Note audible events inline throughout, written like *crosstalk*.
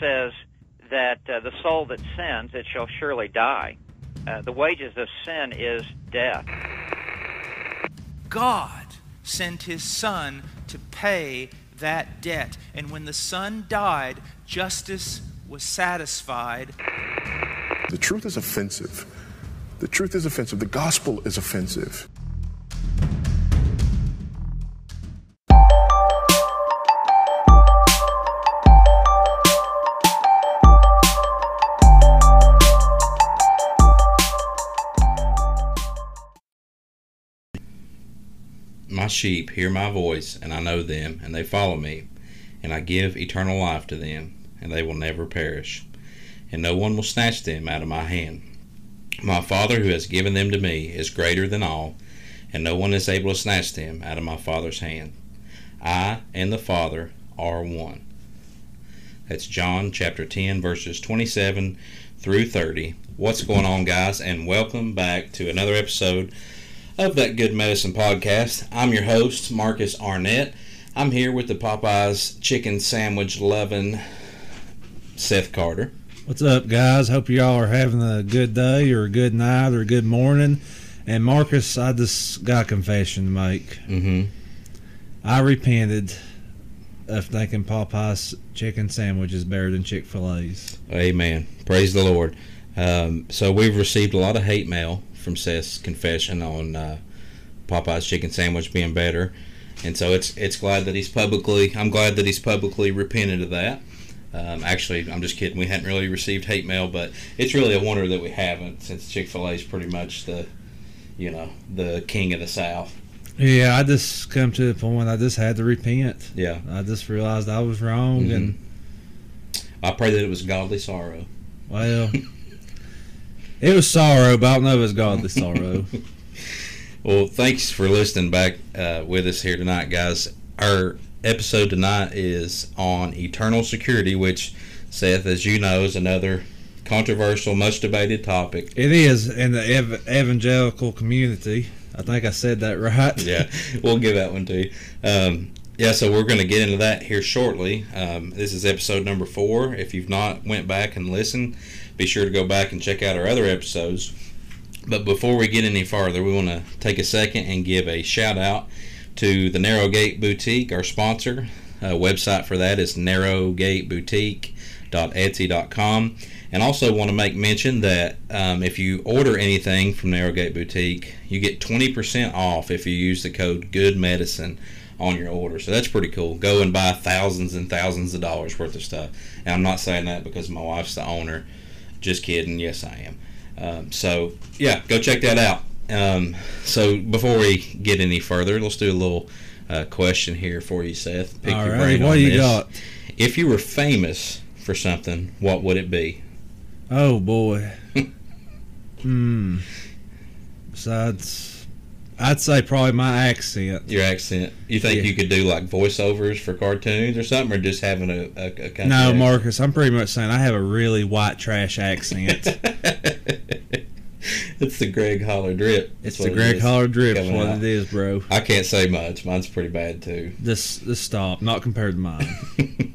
God says that uh, the soul that sins, it shall surely die. Uh, the wages of sin is death. God sent his son to pay that debt. And when the son died, justice was satisfied. The truth is offensive. The truth is offensive. The gospel is offensive. Sheep hear my voice, and I know them, and they follow me, and I give eternal life to them, and they will never perish, and no one will snatch them out of my hand. My Father who has given them to me is greater than all, and no one is able to snatch them out of my Father's hand. I and the Father are one. That's John chapter 10, verses 27 through 30. What's going on, guys? And welcome back to another episode of that Good Medicine podcast. I'm your host, Marcus Arnett. I'm here with the Popeyes chicken sandwich loving Seth Carter. What's up, guys? Hope y'all are having a good day or a good night or a good morning. And Marcus, I just got a confession to make. Mm-hmm. I repented of thinking Popeye's chicken sandwich is better than Chick Fil A's. Amen. Praise the Lord. Um, so we've received a lot of hate mail from Seth's confession on uh, Popeye's chicken sandwich being better, and so it's it's glad that he's publicly. I'm glad that he's publicly repented of that. Um, actually, I'm just kidding. We hadn't really received hate mail, but it's really a wonder that we haven't, since Chick Fil A is pretty much the, you know, the king of the South. Yeah, I just come to the point I just had to repent. Yeah, I just realized I was wrong, Mhm. and I pray that it was godly sorrow. well, *laughs* it was sorrow, but I don't know if it was godly *laughs* sorrow. Well, thanks for listening back uh, with us here tonight, guys. Our episode tonight is on eternal security, which, Seth, as you know, is another controversial, much debated topic. It is in the ev- evangelical community. I think I said that right. *laughs* Yeah, we'll give that one to you. Um, yeah, so we're going to get into that here shortly. Um, this is episode number four. If you've not went back and listened, be sure to go back and check out our other episodes. But before we get any farther, we want to take a second and give a shout out to the Narrowgate Boutique, our sponsor. Uh, website for that is narrowgateboutique.etsy.com. And also want to make mention that um, if you order anything from Narrowgate Boutique, you get 20% off if you use the code Good Medicine on your order. So that's pretty cool. Go and buy thousands and thousands of dollars worth of stuff. And I'm not saying that because my wife's the owner. Just kidding. Yes, I am. Um, so yeah, go check that out. Um, so before we get any further, let's do a little uh, question here for you, Seth. Pick All your right, brain what on do you this. got? If you were famous for something, what would it be? Oh boy. *laughs* hmm. Besides, I'd say probably my accent. Your accent. You think Yeah. you could do like voiceovers for cartoons or something, or just having a, a, a country No, accent? Marcus, I'm pretty much saying I have a really white trash accent. *laughs* it's the Greg Holler drip. it's the what it Greg. Holler drip, is what out. it is, bro. I can't say much. Mine's pretty bad too. This just stop. Not compared to mine. *laughs*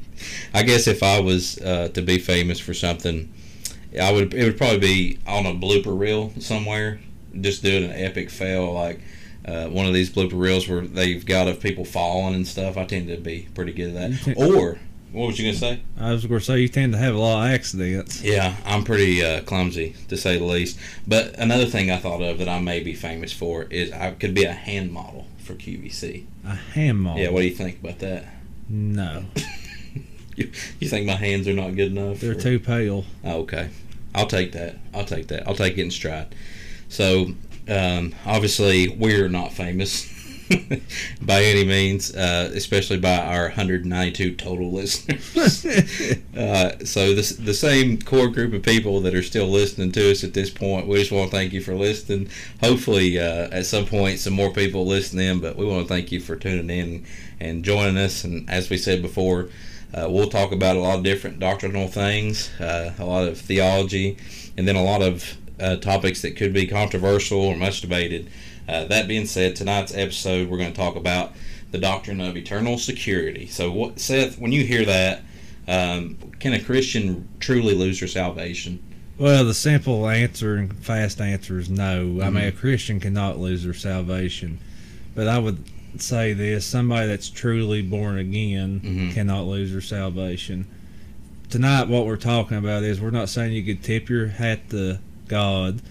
I guess if I was uh, to be famous for something, I would. It would probably be on a blooper reel somewhere, just doing an epic fail like. Uh, one of these blooper reels where they've got of people falling and stuff. I tend to be pretty good at that. Or what was you gonna say? I was going to say you tend to have a lot of accidents. Yeah, I'm pretty uh, clumsy to say the least. But another thing I thought of that I may be famous for is I could be a hand model for QVC. A hand model. Yeah, what do you think about that? No, *laughs* You, you think my hands are not good enough? they're or- too pale. Oh, okay, I'll take that. I'll take that. I'll take it in stride. So, um, obviously, we're not famous *laughs* by any means, uh, especially by our 192 total listeners. *laughs* uh, so, this the same core group of people that are still listening to us at this point. We just want to thank you for listening. Hopefully, uh, at some point, some more people listen in. But we want to thank you for tuning in and joining us. And as we said before. Uh, we'll talk about a lot of different doctrinal things, uh, a lot of theology, and then a lot of uh, topics that could be controversial or much debated. Uh, that being said, tonight's episode we're going to talk about the doctrine of eternal security. So, what, Seth, when you hear that, Um, can a Christian truly lose their salvation? Well, the simple answer and fast answer is no. I mean, a Christian cannot lose their salvation. But I would say this somebody that's truly born again Mhm. cannot lose their salvation. Tonight, what we're talking about is we're not saying you could tip your hat to God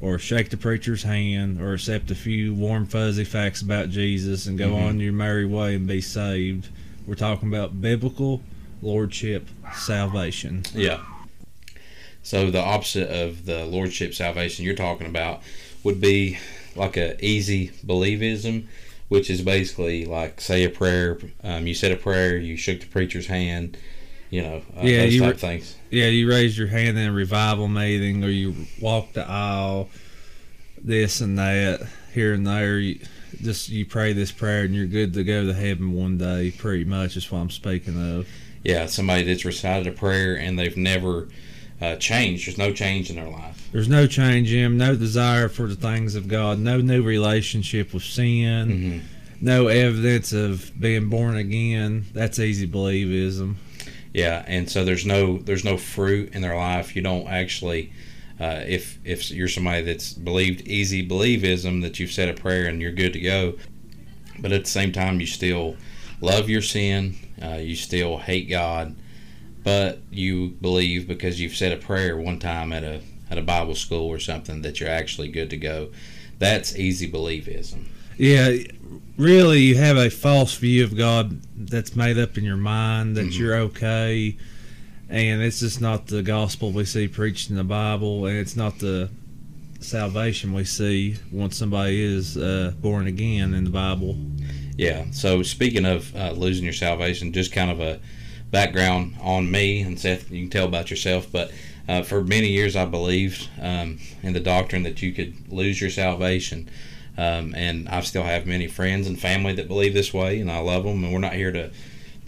or shake the preacher's hand or accept a few warm, fuzzy facts about Jesus and go Mhm. on your merry way and be saved. We're talking about biblical lordship salvation. Yeah. So the opposite of the lordship salvation you're talking about would be like a easy believism, which is basically like say a prayer. Um, you said a prayer, you shook the preacher's hand, you know, uh, Yeah, those you type re- things. Yeah, you raised your hand in a revival meeting, or you walk the aisle, this and that, here and there. You, just you pray this prayer, and you're good to go to heaven one day. Pretty much is what I'm speaking of. Yeah, somebody that's recited a prayer and they've never uh, changed. There's no change in their life. There's no change in 'em, no desire for the things of God, no new relationship with sin, Mhm. no evidence of being born again. That's easy believism. Yeah, and so there's no there's no fruit in their life. You don't actually, uh, if if you're somebody that's believed easy believism that you've said a prayer and you're good to go, but at the same time you still love your sin, uh, you still hate God, but you believe because you've said a prayer one time at a at a Bible school or something that you're actually good to go. That's easy believism. Yeah, really, you have a false view of God that's made up in your mind that Mhm. you're okay, and it's just not the gospel we see preached in the Bible, and it's not the salvation we see once somebody is uh, born again in the Bible. Yeah. So speaking of uh, losing your salvation, just kind of a background on me and Seth, you can tell about yourself. But uh, for many years, I believed um, in the doctrine that you could lose your salvation. Um, and I still have many friends and family that believe this way, and I love them. And we're not here to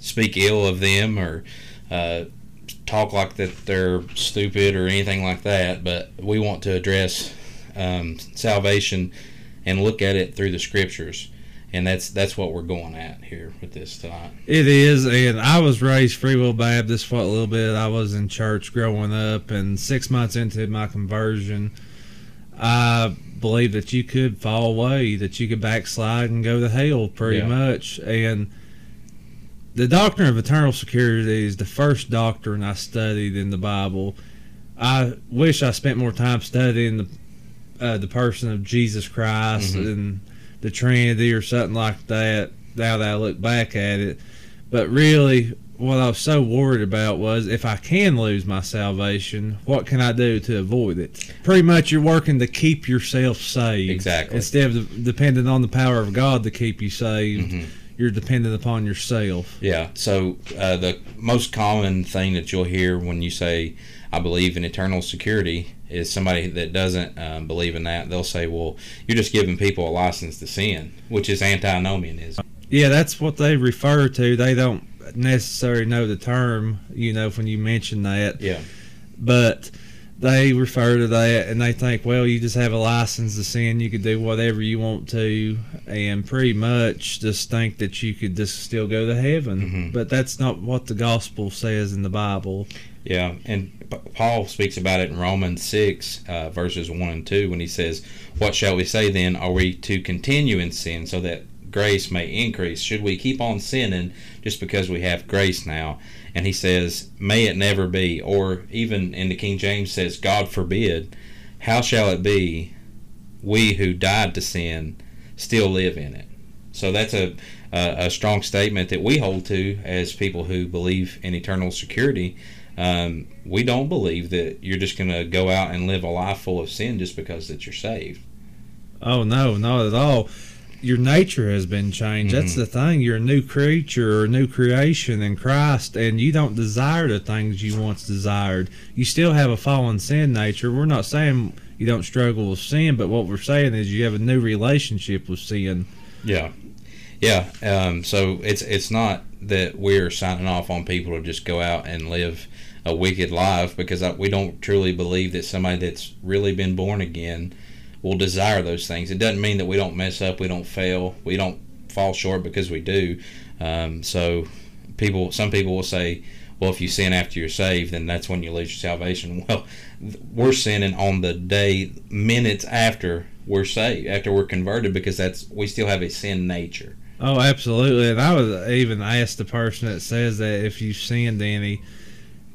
speak ill of them or uh, talk like that they're stupid or anything like that. But we want to address um, salvation and look at it through the scriptures and that's that's what we're going at here with this tonight. It is, and I was raised Free Will Baptist for a little bit. I was in church growing up, and six months into my conversion, I believed that you could fall away, that you could backslide and go to hell, pretty Yeah. much. And the doctrine of eternal security is the first doctrine I studied in the Bible. I wish I spent more time studying the uh, the person of Jesus Christ Mhm. and the Trinity or something like that. Now that I look back at it, but really, what I was so worried about was if I can lose my salvation, what can I do to avoid it? Pretty much, you're working to keep yourself saved. Exactly. Instead of depending on the power of God to keep you saved, Mhm. you're dependent upon yourself. Yeah. So uh, the most common thing that you'll hear when you say, "I believe in eternal security," is somebody that doesn't um, believe in that. They'll say, "Well, you're just giving people a license to sin," which is antinomianism. Yeah, that's what they refer to. They don't necessarily know the term, you know, when you mention that. Yeah. but they refer to that and they think, well, you just have a license to sin, you could do whatever you want to, and pretty much just think that you could just still go to heaven. Mhm. But that's not what the gospel says in the Bible. Yeah, and Paul speaks about it in Romans 6, uh, verses 1 and 2, when he says, What shall we say then? Are we to continue in sin so that grace may increase? Should we keep on sinning just because we have grace now? And he says, May it never be. Or even in the King James says, God forbid. How shall it be? We who died to sin still live in it. So that's a, a, a strong statement that we hold to as people who believe in eternal security. Um, we don't believe that you're just going to go out and live a life full of sin just because that you're saved. Oh, no, not at all. Your nature has been changed. That's Mhm. the thing. You're a new creature or a new creation in Christ, and you don't desire the things you once desired. You still have a fallen sin nature. We're not saying you don't struggle with sin, but what we're saying is you have a new relationship with sin. Yeah, yeah. Um, so it's it's not that we're signing off on people to just go out and live a wicked life because I, we don't truly believe that somebody that's really been born again will desire those things. It doesn't mean that we don't mess up, we don't fail, we don't fall short because we do. Um, so people, some people will say, well, if you sin after you're saved, then that's when you lose your salvation. *laughs* Well, we're sinning on the day, minutes after we're saved, after we're converted, because that's we still have a sin nature. Oh, absolutely. And I was even asked the person that says that if you sin, Danny,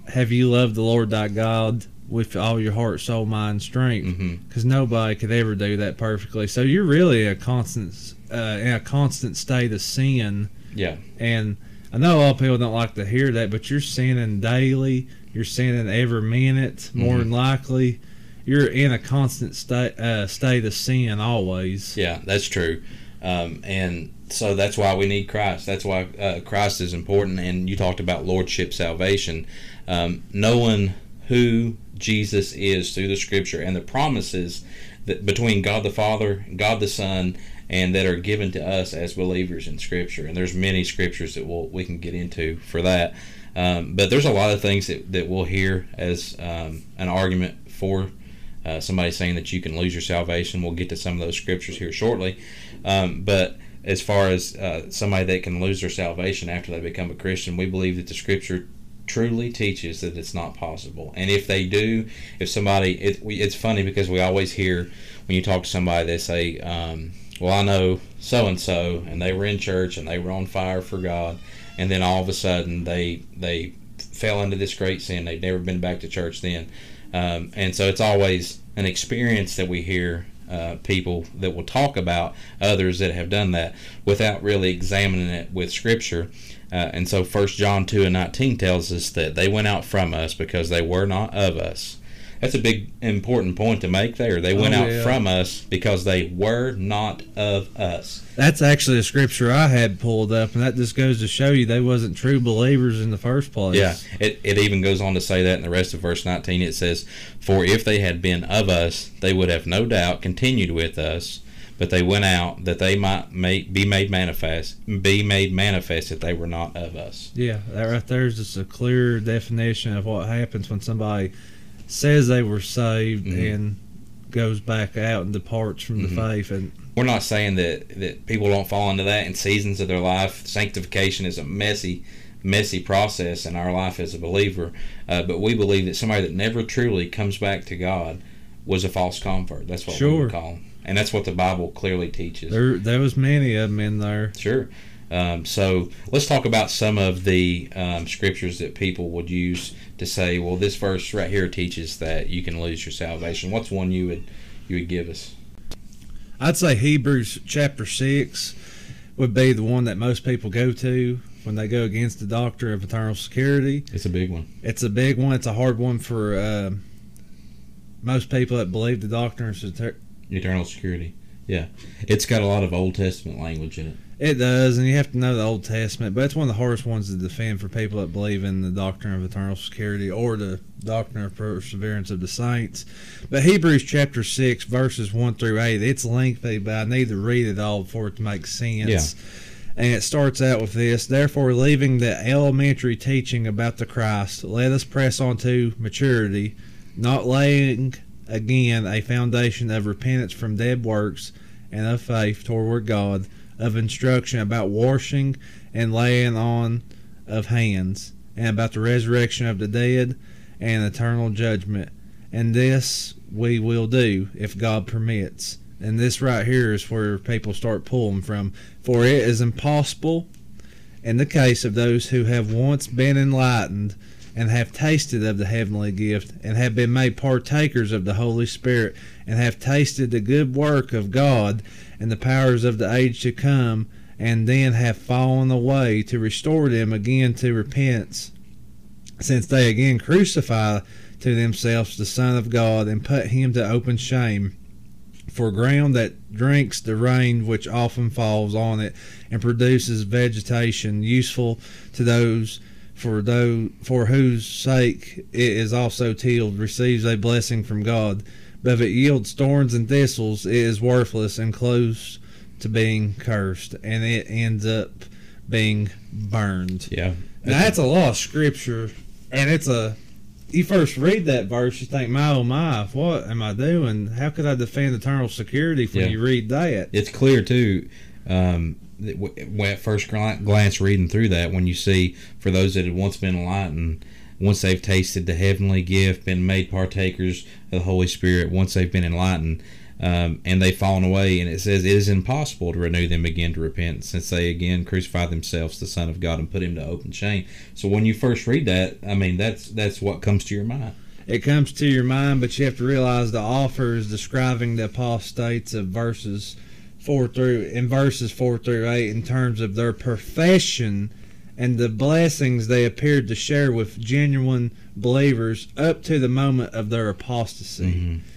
have you loved the Lord thy God with all your heart, soul, mind, strength? Because nobody could ever do that perfectly. So you're really a constant, uh, in a constant state of sin. Yeah. And I know a lot of people don't like to hear that, but you're sinning daily. You're sinning every minute, more Mhm. than likely. You're in a constant state uh, state of sin always. Yeah, that's true. Um, and so that's why we need Christ. That's why uh, Christ is important. And you talked about lordship salvation. Um, knowing who Jesus is through the scripture and the promises that between God the Father, God the Son, and that are given to us as believers in scripture. And there's many scriptures that we'll, we can get into for that. Um, but there's a lot of things that, that we'll hear as um, an argument for uh, somebody saying that you can lose your salvation. We'll get to some of those scriptures here shortly. Um, but as far as uh, somebody that can lose their salvation after they become a Christian, we believe that the scripture truly teaches that it's not possible. And if they do, if somebody, it, we, it's funny because we always hear when you talk to somebody, they say, um, well, I know so and so, and they were in church and they were on fire for God, and then all of a sudden they they fell into this great sin. They've never been back to church then, um, and so it's always an experience that we hear uh, people that will talk about others that have done that without really examining it with Scripture. Uh, and so, First John two and nineteen tells us that they went out from us because they were not of us. That's a big important point to make there. They went Oh, out from us because they were not of us. That's actually a scripture I had pulled up, and that just goes to show you they wasn't true believers in the first place. Yeah, it, it even goes on to say that in the rest of verse 19 it says, For if they had been of us, they would have no doubt continued with us, but they went out that they might make, be made manifest, be made manifest that they were not of us. Yeah, that right there is just a clear definition of what happens when somebody says they were saved Mhm. and goes back out and departs from the Mhm. faith. And We're not saying that, that people don't fall into that in seasons of their life. Sanctification is a messy, messy process in our life as a believer, uh, but we believe that somebody that never truly comes back to God was a false convert. That's what we Sure. would call them. And that's what the Bible clearly teaches. there, there was many of them in there. Sure. Um, so let's talk about some of the um, scriptures that people would use to say, well, this verse right here teaches that you can lose your salvation. What's one you would you would give us? I'd say Hebrews chapter six would be the one that most people go to when they go against the doctrine of eternal security. It's a big one. It's a big one. It's a hard one for uh, most people that believe the doctrine of Eternal security. Yeah, it's got a lot of Old Testament language in it. It does, and you have to know the Old Testament, but it's one of the hardest ones to defend for people that believe in the doctrine of eternal security or the doctrine of perseverance of the saints. But Hebrews chapter 6, verses 1 through 8, it's lengthy, but I need to read it all for it to make sense. Yeah. And it starts out with this Therefore, leaving the elementary teaching about the Christ, let us press on to maturity, not laying again a foundation of repentance from dead works and of faith toward God of instruction about washing and laying on of hands, and about the resurrection of the dead and eternal judgment. And this we will do if God permits. And this right here is where people start pulling from. For it is impossible in the case of those who have once been enlightened and have tasted of the heavenly gift and have been made partakers of the Holy Spirit and have tasted the good work of God and the powers of the age to come, and then have fallen away to restore them again to repentance, since they again crucify to themselves the Son of God and put him to open shame. For ground that drinks the rain which often falls on it and produces vegetation useful to those for those for whose sake it is also tilled receives a blessing from God. But if it yields thorns and thistles, it is worthless and close to being cursed, and it ends up being burned. Yeah, Now, that's a lot of scripture, and it's a. You first read that verse, you think, "My oh my, what am I doing? How could I defend eternal security?" When Yeah. you read that, it's clear too. Um, at first glance reading through that, when you see for those that had once been enlightened, once they've tasted the heavenly gift, been made partakers of the Holy Spirit, once they've been enlightened, um, and they've fallen away, and it says it is impossible to renew them again to repent, since they again crucify themselves, the Son of God, and put him to open shame. So when you first read that, I mean, that's that's what comes to your mind. It comes to your mind, but you have to realize the author is describing the apostates of verses four through in verses four through eight in terms of their profession and the blessings they appeared to share with genuine believers up to the moment of their apostasy. Mm-hmm.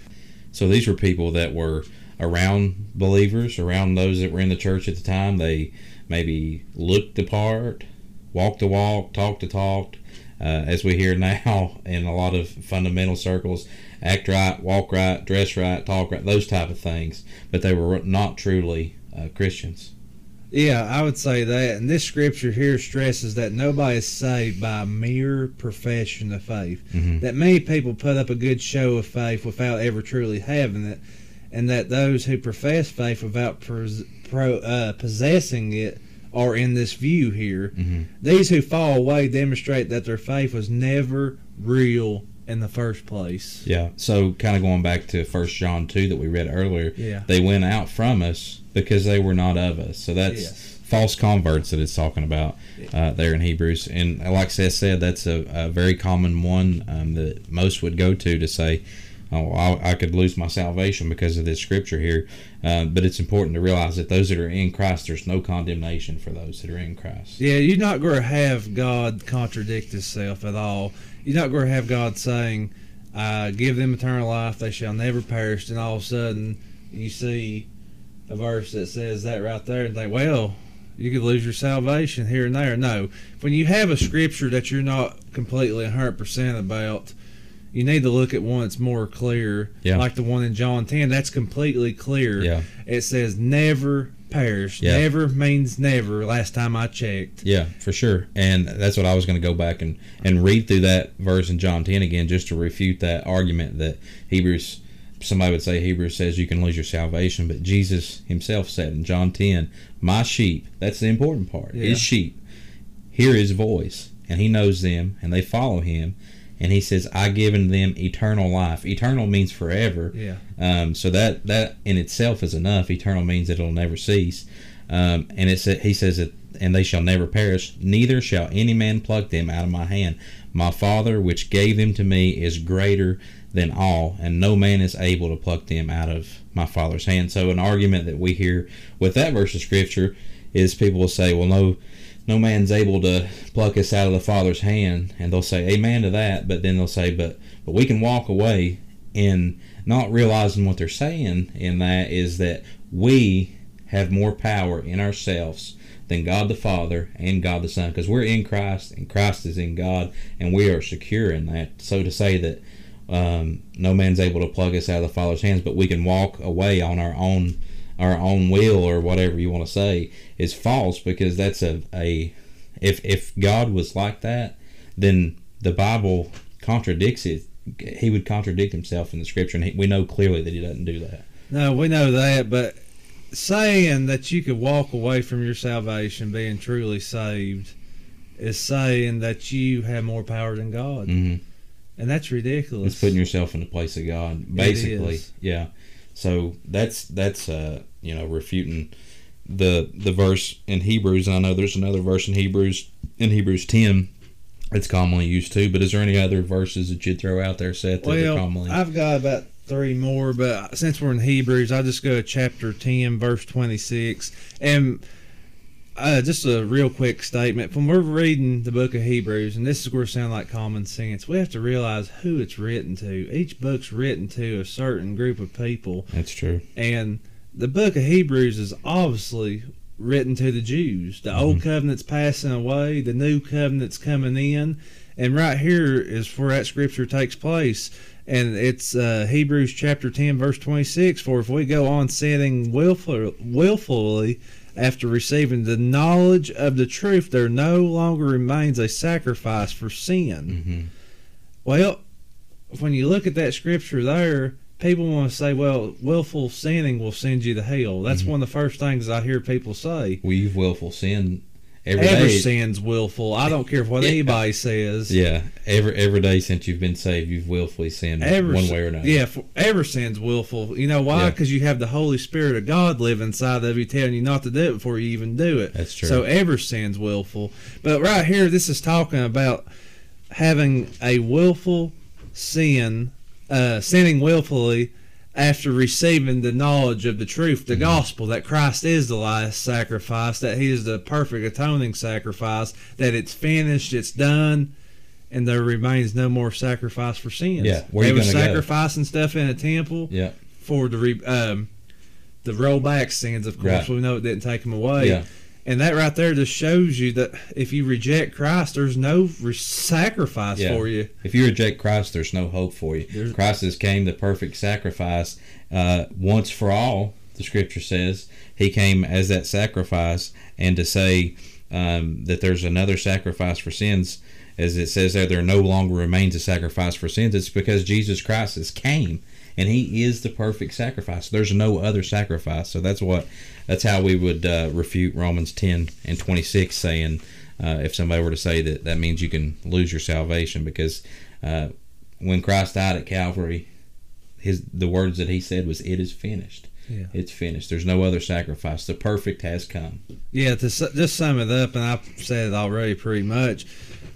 So these were people that were around believers, around those that were in the church at the time. They maybe looked the part, walked the walk, talked the talk, uh, as we hear *laughs* now in a lot of fundamental circles act right, walk right, dress right, talk right, those type of things. But they were not truly uh, Christians. Yeah, I would say that. And this scripture here stresses that nobody is saved by a mere profession of faith. Mm-hmm. That many people put up a good show of faith without ever truly having it. And that those who profess faith without pres- pro, uh, possessing it are in this view here. Mm-hmm. These who fall away demonstrate that their faith was never real in the first place. Yeah. So kind of going back to First John two that we read earlier. Yeah. They went out from us because they were not of us. So that's yes. false converts that it's talking about uh, there in Hebrews. And like Seth said, that's a, a very common one um, that most would go to to say, oh, I, I, could lose my salvation because of this scripture here. Uh, but it's important to realize that those that are in Christ, there's no condemnation for those that are in Christ. Yeah, you're not going to have God contradict Himself at all you're not going to have God saying, uh, "Give them eternal life; they shall never perish." And all of a sudden, you see a verse that says that right there, and think, "Well, you could lose your salvation here and there." No, when you have a scripture that you're not completely 100 percent about, you need to look at one that's more clear, yeah. like the one in John 10. That's completely clear. Yeah. It says, "Never perish. Yeah. Never means never. Last time I checked. Yeah, for sure. And that's what I was going to go back and and read through that verse in John 10 again, just to refute that argument that Hebrews. Somebody would say Hebrews says you can lose your salvation, but Jesus Himself said in John 10, "My sheep." That's the important part. Yeah. His sheep hear His voice, and He knows them, and they follow Him and he says, "I given them eternal life." Eternal means forever. Yeah. Um, so that that in itself is enough. Eternal means that it'll never cease. Um, and it he says that, and they shall never perish. Neither shall any man pluck them out of my hand. My Father, which gave them to me, is greater than all, and no man is able to pluck them out of my Father's hand. So an argument that we hear with that verse of Scripture is people will say, "Well, no." No man's able to pluck us out of the Father's hand, and they'll say amen to that, but then they'll say, but but we can walk away and not realizing what they're saying in that is that we have more power in ourselves than God the Father and God the Son because we're in Christ and Christ is in God and we are secure in that. So to say that um, no man's able to plug us out of the Father's hands, but we can walk away on our own our own will or whatever you want to say is false because that's a, a if if God was like that, then the Bible contradicts it. He would contradict himself in the scripture, and he, we know clearly that he doesn't do that. No, we know that, but saying that you could walk away from your salvation being truly saved is saying that you have more power than God. Mm-hmm. And that's ridiculous. It's putting yourself in the place of God, basically. Yeah. So that's that's uh, you know refuting the the verse in Hebrews. And I know there's another verse in Hebrews in Hebrews ten. It's commonly used too. But is there any other verses that you'd throw out there, Seth? That well, commonly... I've got about three more, but since we're in Hebrews, I'll just go to chapter ten, verse twenty six, and uh, just a real quick statement. When we're reading the book of Hebrews, and this is where it sounds like common sense, we have to realize who it's written to. Each book's written to a certain group of people. That's true. And the book of Hebrews is obviously written to the Jews. The mm-hmm. old covenant's passing away, the new covenant's coming in. And right here is where that scripture takes place. And it's uh, Hebrews chapter 10, verse 26. For if we go on sinning willful, willfully, after receiving the knowledge of the truth, there no longer remains a sacrifice for sin. Mm-hmm. Well, when you look at that scripture there, people want to say, well, willful sinning will send you to hell. That's Mm-hmm. one of the first things I hear people say. Well, you've willful sin every Every day. sin's willful. I don't care what *laughs* Yeah. anybody says. Yeah, every every day since you've been saved, you've willfully sinned Every, one way or another. Yeah, for, every sin's willful. You know why? Yeah. Because you have the Holy Spirit of God live inside of you, telling you not to do it before you even do it. That's true. So ever sin's willful. But right here, this is talking about having a willful sin, uh, sinning willfully after receiving the knowledge of the truth, Mm-hmm. the gospel, that Christ is the last sacrifice, that He is the perfect atoning sacrifice, that it's finished, it's done, and there remains no more sacrifice for sins. Yeah, where they were gonna go? sacrificing stuff in a temple yeah, for the re, um, the rollback sins. Of course, Right. we know it didn't take them away. yeah. And that right there just shows you that if you reject Christ, there's no re- sacrifice Yeah. for you. If you reject Christ, there's no hope for you. There's- Christ has came the perfect sacrifice uh, once for all. The Scripture says He came as that sacrifice, and to say um, that there's another sacrifice for sins, as it says there, there no longer remains a sacrifice for sins. It's because Jesus Christ has came, and He is the perfect sacrifice. There's no other sacrifice. So that's what that's how we would uh, refute Romans 10 and 26, saying uh, if somebody were to say that that means you can lose your salvation because uh, when Christ died at Calvary, his the words that he said was, "It is finished." Yeah. It's finished. There's no other sacrifice. The perfect has come. Yeah, to su- just sum it up, and I've said it already pretty much.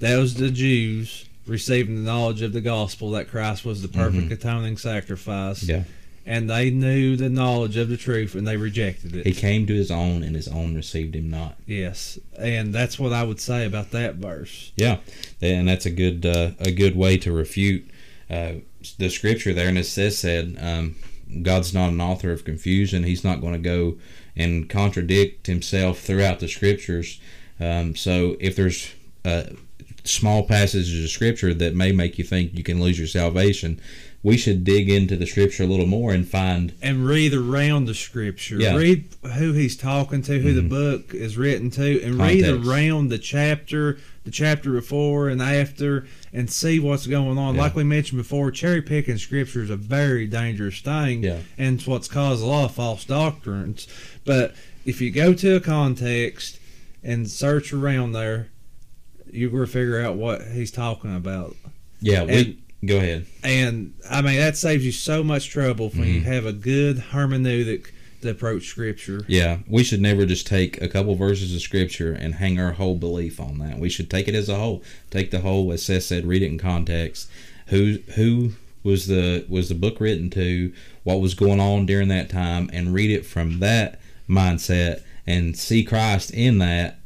That was the Jews receiving the knowledge of the gospel that Christ was the perfect atoning sacrifice. Mm-hmm. Yeah. And they knew the knowledge of the truth and they rejected it. He came to his own, and his own received him not. yes. And that's what I would say about that verse. Yeah, and that's a good uh, a good way to refute uh, the scripture there. And it says said, um, God's not an author of confusion. He's not going to go and contradict himself throughout the scriptures. Um, so if there's uh, small passages of scripture that may make you think you can lose your salvation, we should dig into the scripture a little more and find and read around the scripture. Yeah. Mm-hmm. Read who he's talking to, who the book is written to, and read around the chapter, the chapter before and after, and see what's going on. Yeah. Like we mentioned before, cherry picking scripture is a very dangerous thing, Yeah. and it's what's caused a lot of false doctrines. But if you go to a context and search around there, you're going to figure out what he's talking about. yeah. We And- go ahead. And I mean that saves you so much trouble when mm-hmm. you have a good hermeneutic to approach scripture. Yeah, we should never just take a couple verses of scripture and hang our whole belief on that. We should take it as a whole. Take the whole, as Seth said, read it in context. Who who was the was the book written to? What was going on during that time, and read it from that mindset and see Christ in that,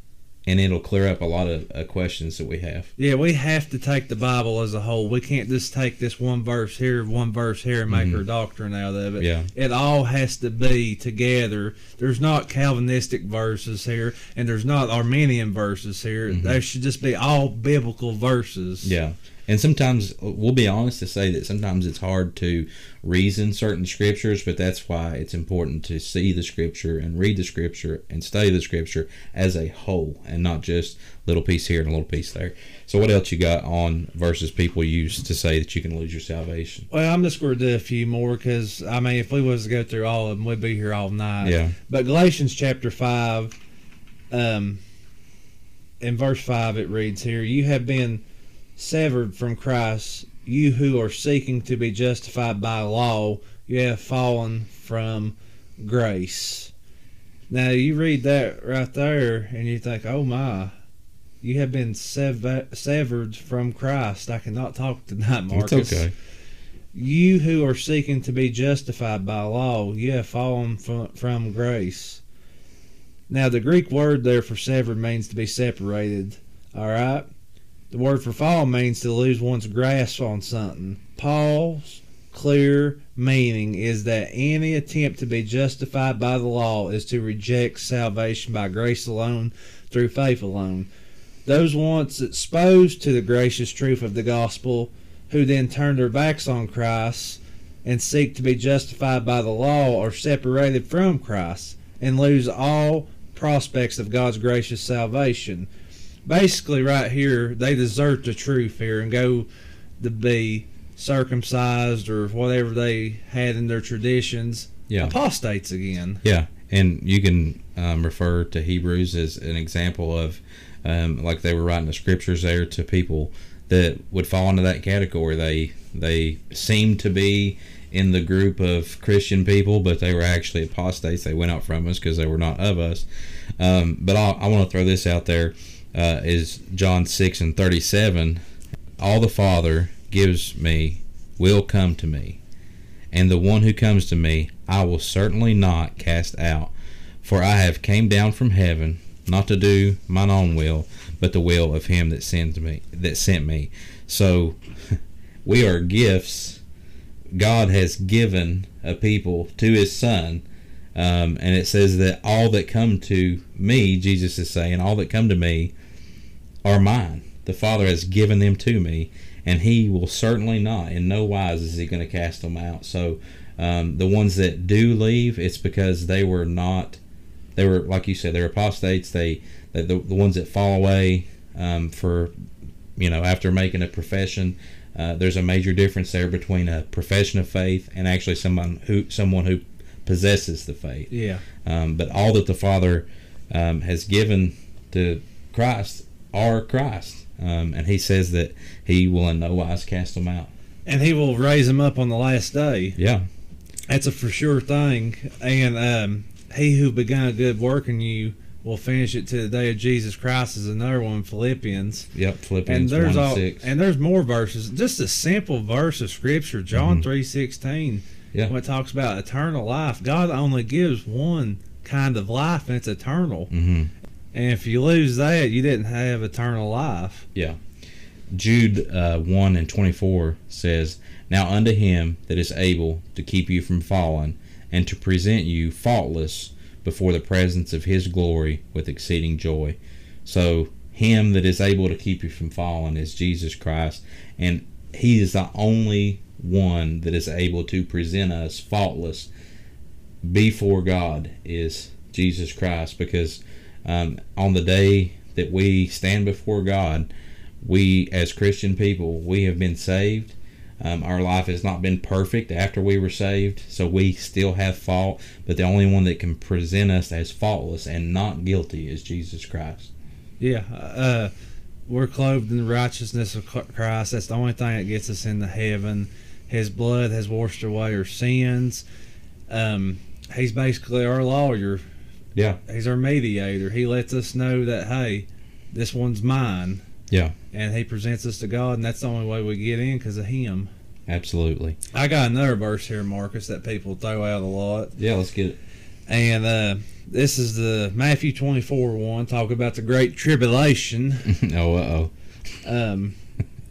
and it'll clear up a lot of uh, questions that we have. Yeah, we have to take the Bible as a whole. We can't just take this one verse here, one verse here, and make our doctrine out of it. Yeah. It all has to be together. There's not Calvinistic verses here, and there's not Arminian verses here. There should just be all biblical verses. Yeah. And sometimes we'll be honest to say that sometimes it's hard to reason certain scriptures, but that's why it's important to see the scripture and read the scripture and study the scripture as a whole and not just little piece here and a little piece there. So what else you got on verses people use to say that you can lose your salvation? Well, I'm just going to do a few more because I mean, if we was to go through all of them, we'd be here all night. Yeah. But Galatians chapter five, um, in verse five, it reads here: "You have been severed from Christ, you who are seeking to be justified by law. You have fallen from grace." Now you read that right there, and you think, "Oh my." You have been sev- severed from Christ. I cannot talk tonight, Marcus. It's okay. You who are seeking to be justified by law, you have fallen from, from grace. Now, the Greek word there for severed means to be separated. All right? The word for fall means to lose one's grasp on something. Paul's clear meaning is that any attempt to be justified by the law is to reject salvation by grace alone, through faith alone. Those once exposed to the gracious truth of the gospel who then turn their backs on Christ and seek to be justified by the law are separated from Christ and lose all prospects of God's gracious salvation. Basically, right here, they desert the truth here and go to be circumcised or whatever they had in their traditions, Yeah. apostates again. Yeah, and you can um, refer to Hebrews as an example of, um, like they were writing the scriptures there to people that would fall into that category. They they seemed to be in the group of Christian people, but they were actually apostates. They went out from us because they were not of us. Um, but I'll, I want to throw this out there: uh, is John six and thirty seven. All the Father gives me will come to me and the one who comes to me I will certainly not cast out. For I have came down from heaven not to do mine own will, but the will of him that sends me that sent me. So *laughs* we are gifts God has given a people to his son. Um, and it says that all that come to me, Jesus is saying, all that come to me are mine. The Father has given them to me, and He will certainly not, in no wise, is He going to cast them out. So, um, the ones that do leave, it's because they were not, they were like you said, they're apostates. They, they the, the ones that fall away um, for, you know, after making a profession. Uh, there's a major difference there between a profession of faith and actually someone who someone who possesses the faith. Yeah. Um, but all that the Father um, has given to Christ are Christ. Um, and he says that he will in no wise cast them out. And he will raise them up on the last day. Yeah. That's a for sure thing. And um, he who began a good work in you will finish it to the day of Jesus Christ is another one, Philippians. Yep. And Philippians there's 1 all, 6. and there's more verses. Just a simple verse of scripture, John three sixteen, Yeah. when it talks about eternal life. God only gives one kind of life, and it's eternal. hmm And if you lose that, you didn't have eternal life. Yeah. Jude uh, 1 and 24 says, Now unto him that is able to keep you from falling, and to present you faultless before the presence of his glory with exceeding joy. So, him that is able to keep you from falling is Jesus Christ, and he is the only one that is able to present us faultless before God is Jesus Christ because um, on the day that we stand before God, we as Christian people, we have been saved. Um, our life has not been perfect after we were saved, so we still have fault. But the only one that can present us as faultless and not guilty is Jesus Christ. Yeah, uh, we're clothed in the righteousness of Christ. That's the only thing that gets us into heaven. His blood has washed away our sins. Um, he's basically our lawyer. Yeah. He's our mediator. He lets us know that hey, this one's mine. Yeah. And he presents us to God, and that's the only way we get in because of him. Absolutely. I got another verse here, Marcus, that people throw out a lot. Yeah, let's get it. And uh, this is the Matthew 24 one, talk about the Great Tribulation. *laughs* oh, uh oh. Um,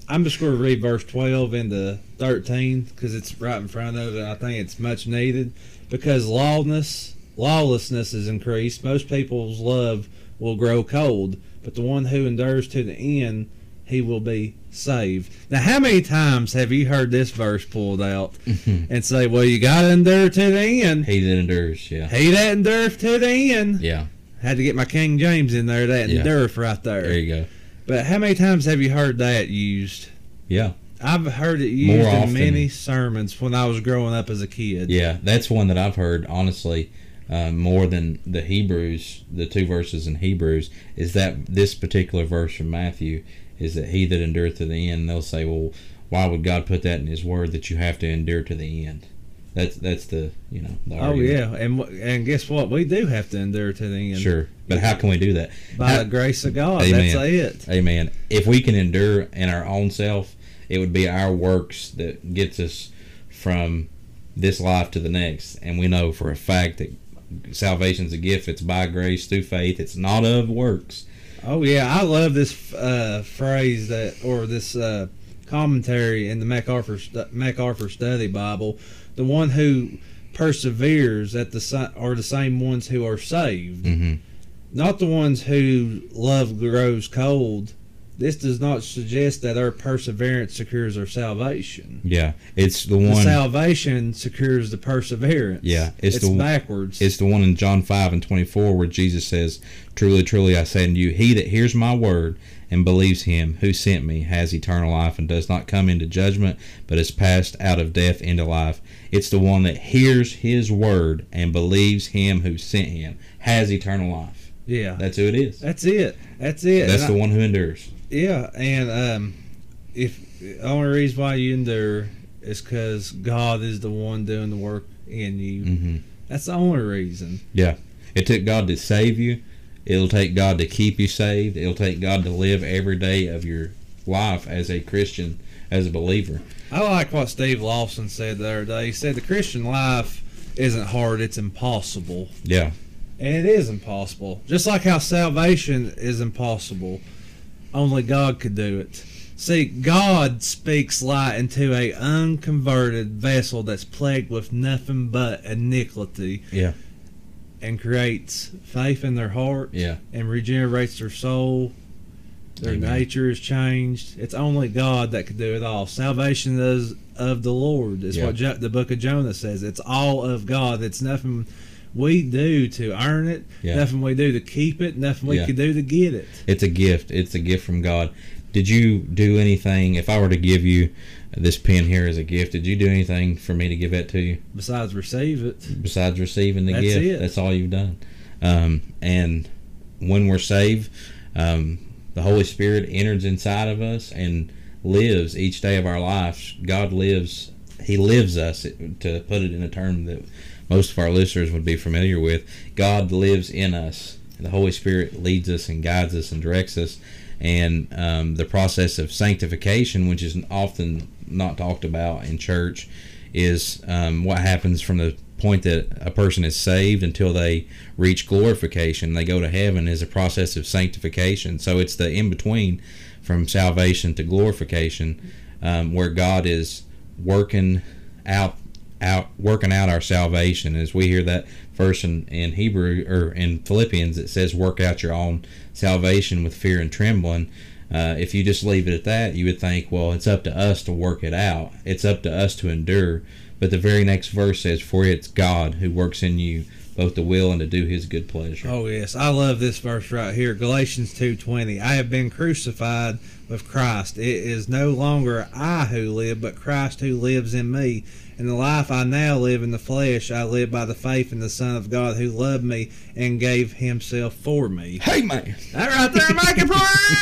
I'm just going to read verse 12 into 13 because it's right in front of it. I think it's much needed because lawlessness, lawlessness is increased. Most people's love will grow cold, but the one who endures to the end, he will be saved. Now, how many times have you heard this verse pulled out *laughs* and say, "Well, you got to endure to the end"? He that endures, yeah. He that endureth to the end. Yeah. Had to get my King James in there. That Yeah. endureth right there. There you go. But how many times have you heard that used? Yeah. I've heard it used in many sermons when I was growing up as a kid. Yeah, that's one that I've heard honestly uh, more than the Hebrews, the two verses in Hebrews, is that this particular verse from Matthew is that he that endureth to the end. They'll say, well, why would God put that in His Word that you have to endure to the end? That's that's the you know. The Oh yeah, and and guess what? We do have to endure to the end. Sure, but how can we do that? By How- the grace of God, Amen. that's it. Amen. If we can endure in our own self, it would be our works that gets us from this life to the next. And we know for a fact that salvation's a gift. It's by grace through faith. It's not of works. Oh yeah, I love this uh, phrase that or this uh, commentary in the MacArthur MacArthur Study Bible. The one who perseveres at the are the same ones who are saved. Mm-hmm. not the ones who love grows cold this does not suggest that our perseverance secures our salvation. Yeah, it's the The one. salvation secures the perseverance. Yeah, it's it's, the- backwards. It's the one in John 5 and 24 where Jesus says, Truly, truly, I say unto you, he that hears my word and believes him who sent me has eternal life and does not come into judgment, but is passed out of death into life. It's the one that hears his word and believes him who sent him has eternal life. Yeah, That's who it is. that's it. That's it. That's And the I- one who endures. Yeah, and um, if the only reason why you endure is because God is the one doing the work in you. hmm That's the only reason. Yeah. It took God to save you. It'll take God to keep you saved. It'll take God to live every day of your life as a Christian, as a believer. I like what Steve Lawson said the other day. He said the Christian life isn't hard; it's impossible. Yeah. And it is impossible. Just like how salvation is impossible. Only God could do it. See, God speaks light into a unconverted vessel that's plagued with nothing but iniquity. Yeah. And creates faith in their heart Yeah. and regenerates their soul. Their Amen. nature is changed. It's only God that could do it all. Salvation is of the Lord. Is Yeah. what jo- the book of Jonah says. It's all of God. It's nothing we do to earn it. Yeah. Nothing we do to keep it. Nothing we Yeah. can do to get it. It's a gift. It's a gift from God. Did you do anything? If I were to give you this pen here as a gift, did you do anything for me to give that to you Besides receive it. besides receiving the That's gift? it. That's all you've done. Um, and when we're saved, um, the Holy Spirit enters inside of us and lives each day of our lives. God lives. He lives us. To put it in a term that most of our listeners would be familiar with, God lives in us. The Holy Spirit leads us and guides us and directs us. And um, the process of sanctification, which is often not talked about in church, is um, what happens from the point that a person is saved until they reach glorification. They go to heaven is a process of sanctification. So it's the in between from salvation to glorification, um, where God is working out out working out our salvation. As we hear that verse in, in Hebrew or in Philippians, it says, "Work out your own salvation with fear and trembling." Uh, if you just leave it at that, you would think, well, it's up to us to work it out. It's up to us to endure. But the very next verse says, "For it's God who works in you both to will and to do His good pleasure." Oh yes, I love this verse right here. Galatians two twenty. I have been crucified with Christ. It is no longer I who live, but Christ who lives in me. In the life I now live in the flesh, I live by the faith in the Son of God who loved me and gave Himself for me. Hey man. That right there, make it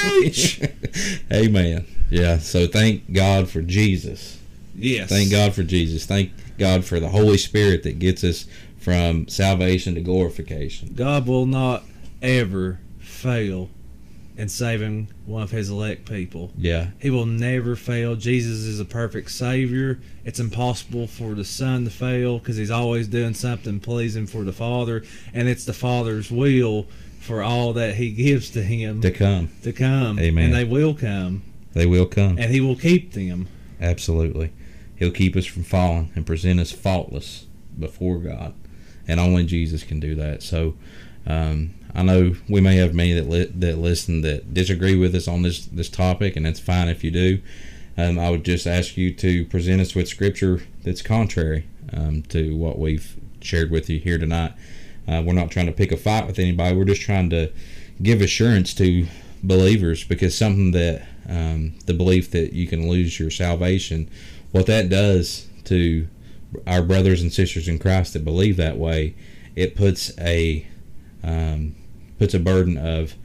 preach. *laughs* Amen. Yeah. So thank God for Jesus. Yes. Thank God for Jesus. Thank God for the Holy Spirit that gets us from salvation to glorification. God will not ever fail in saving one of His elect people. Yeah. He will never fail. Jesus is a perfect Savior. It's impossible for the Son to fail because He's always doing something pleasing for the Father, and it's the Father's will for all that He gives to Him To come. to come. Amen. And they will come, They will come. and He will keep them. Absolutely. He'll keep us from falling and present us faultless before God. And only Jesus can do that. So um, I know we may have many that li- that listen that disagree with us on this this topic, and that's fine if you do. Um, I would just ask you to present us with scripture that's contrary um, to what we've shared with you here tonight. Uh, we're not trying to pick a fight with anybody. We're just trying to give assurance to believers because something that um, the belief that you can lose your salvation, what that does to our brothers and sisters in Christ that believe that way, it puts a um, puts a burden of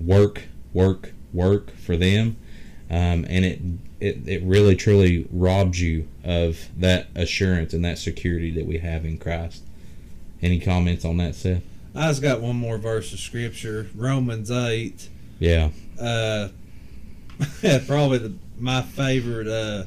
work, work, work for them, um, and it, it it really truly robs you of that assurance and that security that we have in Christ. Any comments on that, Seth? I just got one more verse of Scripture, Romans eight. Yeah, Uh, *laughs* probably the, my favorite uh,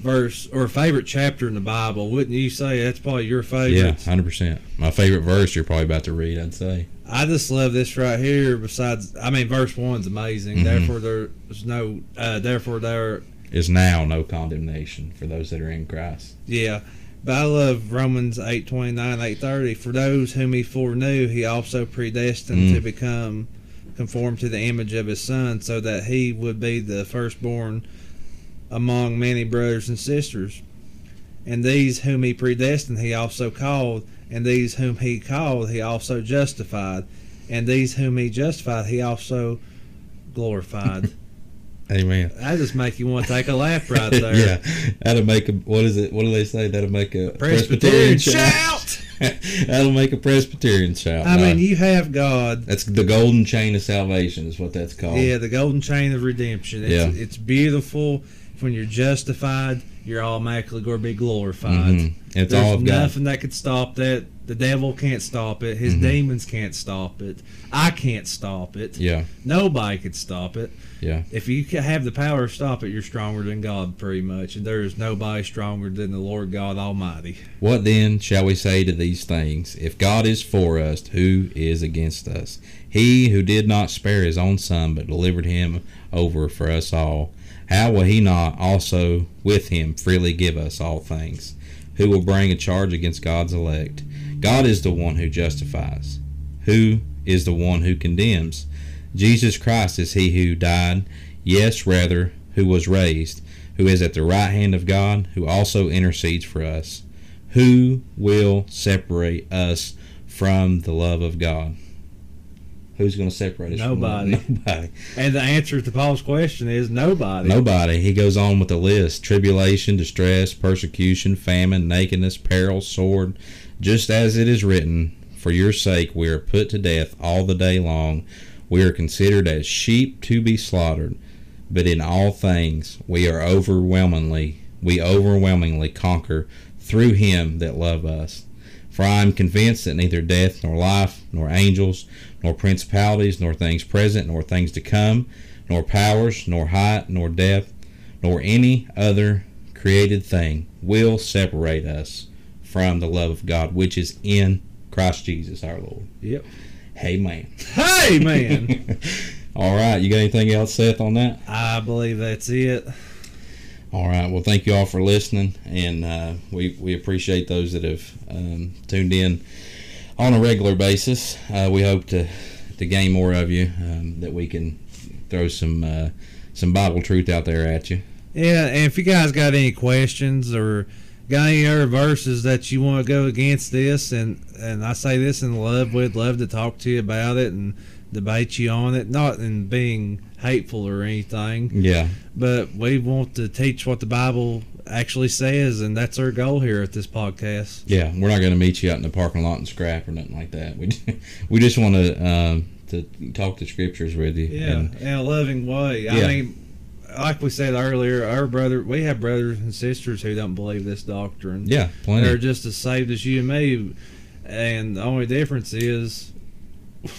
verse or favorite chapter in the Bible. Wouldn't you say that's probably your favorite? yeah, hundred percent. My favorite verse you're probably about to read, I'd say. I just love this right here. Besides, I mean, verse one's amazing. Mhm. Therefore, there's no. Uh, therefore, there. Is now no condemnation for those that are in Christ. Yeah, but I love Romans eight twenty nine eight thirty. For those whom he foreknew, he also predestined Mm. to become conformed to the image of his son, so that he would be the firstborn among many brothers and sisters. And these whom he predestined, he also called. And these whom he called, he also justified. And these whom he justified, he also glorified. *laughs* Amen. that just make you want to take a laugh right *laughs* there. yeah, that'll make a what is it? What do they say? That'll make a Presbyterian shout. *laughs* that'll make a Presbyterian shout. I No, mean, you have God. that's the golden chain of salvation, is what that's called. Yeah, the golden chain of redemption. It's, Yeah. it's beautiful. When you're justified, you're automatically going to be glorified. Mhm. It's There's all of God. nothing that could stop that. The devil can't stop it. His Mhm. demons can't stop it. I can't stop it. Yeah, Nobody could stop it. yeah. If you have the power to stop it, you're stronger than God, pretty much. And there is nobody stronger than the Lord God Almighty. What then shall we say to these things? If God is for us, who is against us? He who did not spare his own son, but delivered him over for us all, how will he not also with him freely give us all things? Who will bring a charge against God's elect? God is the one who justifies. Who is the one who condemns? Jesus Christ is he who died, yes, rather, who was raised, who is at the right hand of God, who also intercedes for us. Who will separate us from the love of God? Who's going to separate us? Nobody. *laughs* Nobody. And the answer to Paul's question is nobody. Nobody. He goes on with the list: tribulation, distress, persecution, famine, nakedness, peril, sword. Just as it is written, "For your sake we are put to death all the day long; we are considered as sheep to be slaughtered." But in all things we are overwhelmingly, we overwhelmingly conquer through Him that love us. For I am convinced that neither death, nor life, nor angels, nor principalities, nor things present, nor things to come, nor powers, nor height, nor depth, nor any other created thing will separate us from the love of God, which is in Christ Jesus our Lord. Yep. Hey, man. Hey, man. All right, you got anything else, Seth, on that? I believe that's it. All right. Well, thank you all for listening, and uh, we we appreciate those that have um, tuned in on a regular basis. Uh, we hope to to gain more of you, um, that we can throw some uh, some Bible truth out there at you. Yeah, and if you guys got any questions or got any other verses that you want to go against this, and and I say this in love, we'd love to talk to you about it and debate you on it, not in being hateful or anything, Yeah. but we want to teach what the Bible actually says, and that's our goal here at this podcast. Yeah, we're not going to meet you out in the parking lot and scrap or nothing like that. We *laughs* we just want to um, to talk the scriptures with you. Yeah, And, in a loving way. Yeah. I mean, like we said earlier, our brother, we have brothers and sisters who don't believe this doctrine. yeah, plenty. They're just as saved as you and me, and the only difference is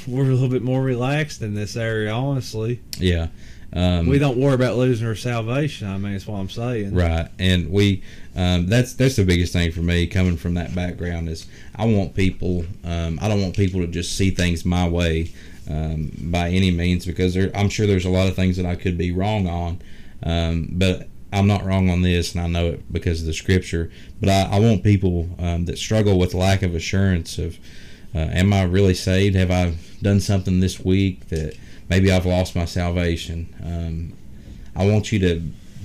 we're a little bit more relaxed in this area. Honestly, Yeah. Um, we don't worry about losing our salvation. I mean, that's what I'm saying. Right, and we um, that's that's the biggest thing for me coming from that background is I want people um, I don't want people to just see things my way um, by any means because there, I'm sure there's a lot of things that I could be wrong on, um, but I'm not wrong on this, and I know it because of the scripture. But I, I want people um, that struggle with lack of assurance of am I really saved? Have I done something this week that maybe I've lost my salvation? Um, I want you to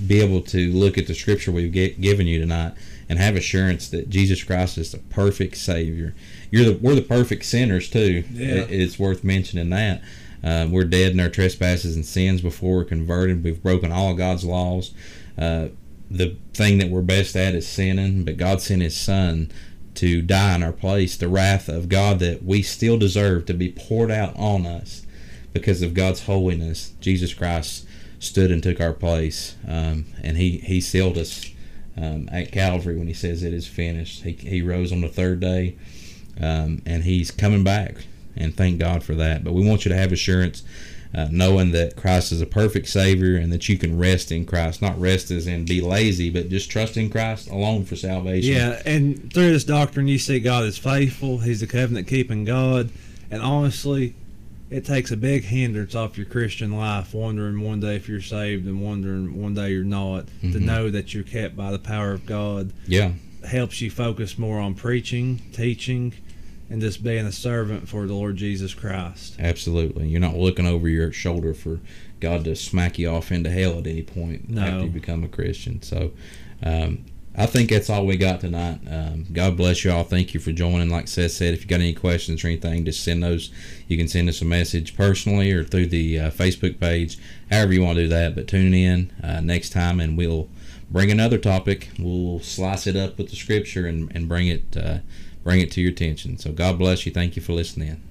be able to look at the scripture we've get, given you tonight and have assurance that Jesus Christ is the perfect Savior. You're the we're the perfect sinners too. Yeah. It- it's worth mentioning that. Uh, we're dead in our trespasses and sins before we're converted. We've broken all of God's laws. Uh, the thing that we're best at is sinning, but God sent His Son to die in our place. The wrath of God that we still deserve to be poured out on us because of God's holiness. Jesus Christ stood and took our place, um, and He He sealed us um, at Calvary when He says it is finished. He He rose on the third day, um, and He's coming back, and thank God for that. But we want you to have assurance. Uh, knowing that Christ is a perfect Savior and that you can rest in Christ, not rest as in be lazy, but just trust in Christ alone for salvation. Yeah, and through this doctrine, you see God is faithful. He's a covenant keeping God, and honestly, it takes a big hindrance off your Christian life, wondering one day if you're saved and wondering one day you're not. To Mhm. know that you're kept by the power of God yeah, helps you focus more on preaching, teaching, and just being a servant for the Lord Jesus Christ. Absolutely. You're not looking over your shoulder for God to smack you off into hell at any point No. after you become a Christian. So, um, I think that's all we got tonight. Um, God bless you all. Thank you for joining. Like Seth said, if you got any questions or anything, just send those. You can send us a message personally or through the uh, Facebook page, however you want to do that. But tune in uh, next time and we'll bring another topic. We'll slice it up with the scripture and, and bring it uh, bring it to your attention. So God bless you. Thank you for listening.